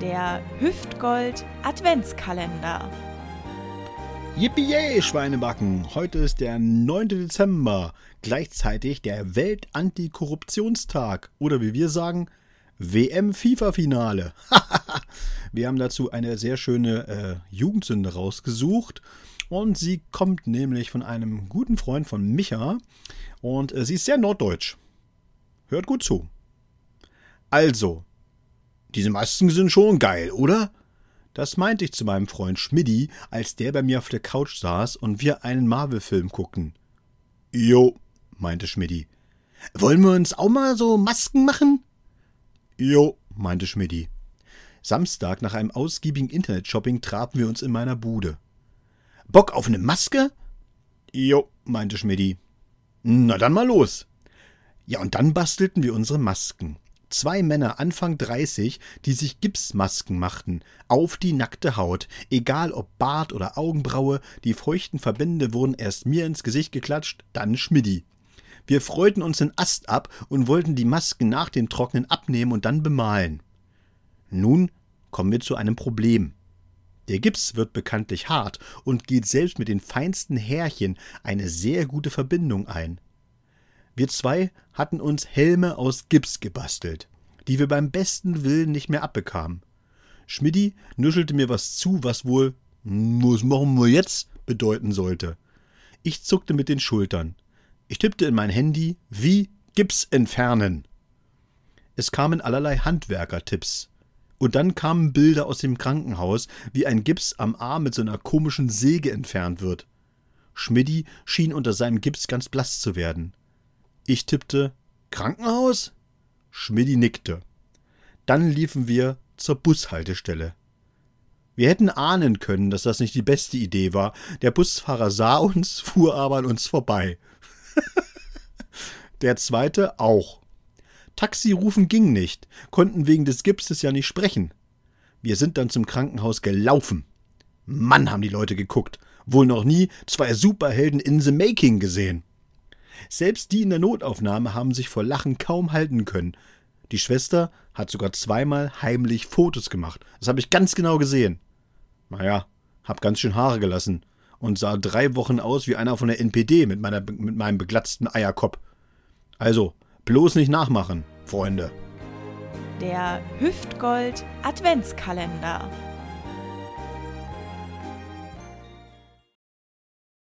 Der Hüftgold Adventskalender. Yippie, Schweinebacken! Heute ist der 9. Dezember, gleichzeitig der Weltantikorruptionstag oder wie wir sagen, WM-FIFA-Finale. wir haben dazu eine sehr schöne äh, Jugendsünde rausgesucht und sie kommt nämlich von einem guten Freund von Micha und äh, sie ist sehr norddeutsch. Hört gut zu. Also, diese Masken sind schon geil, oder? Das meinte ich zu meinem Freund Schmidti, als der bei mir auf der Couch saß und wir einen Marvel-Film guckten. Jo, meinte Schmidti. Wollen wir uns auch mal so Masken machen? Jo, meinte Schmidti. Samstag nach einem ausgiebigen Internetshopping trafen wir uns in meiner Bude. Bock auf eine Maske? Jo, meinte Schmidti. Na dann mal los. Ja, und dann bastelten wir unsere Masken. Zwei Männer Anfang 30, die sich Gipsmasken machten, auf die nackte Haut, egal ob Bart oder Augenbraue, die feuchten Verbände wurden erst mir ins Gesicht geklatscht, dann Schmiddi. Wir freuten uns den Ast ab und wollten die Masken nach dem Trocknen abnehmen und dann bemalen. Nun kommen wir zu einem Problem. Der Gips wird bekanntlich hart und geht selbst mit den feinsten Härchen eine sehr gute Verbindung ein. Wir zwei hatten uns Helme aus Gips gebastelt, die wir beim besten Willen nicht mehr abbekamen. Schmidti nuschelte mir was zu, was wohl was machen wir jetzt bedeuten sollte. Ich zuckte mit den Schultern. Ich tippte in mein Handy wie Gips entfernen. Es kamen allerlei Handwerkertipps. Und dann kamen Bilder aus dem Krankenhaus, wie ein Gips am Arm mit so einer komischen Säge entfernt wird. Schmidti schien unter seinem Gips ganz blass zu werden. Ich tippte Krankenhaus? Schmidti nickte. Dann liefen wir zur Bushaltestelle. Wir hätten ahnen können, dass das nicht die beste Idee war. Der Busfahrer sah uns, fuhr aber an uns vorbei. Der zweite auch. Taxi rufen ging nicht, konnten wegen des Gipses ja nicht sprechen. Wir sind dann zum Krankenhaus gelaufen. Mann, haben die Leute geguckt. Wohl noch nie zwei Superhelden in the Making gesehen. Selbst die in der Notaufnahme haben sich vor Lachen kaum halten können. Die Schwester hat sogar zweimal heimlich Fotos gemacht. Das habe ich ganz genau gesehen. Naja, hab ganz schön Haare gelassen und sah drei Wochen aus wie einer von der NPD mit, meiner, mit meinem beglatzten Eierkopf. Also, bloß nicht nachmachen, Freunde. Der Hüftgold Adventskalender.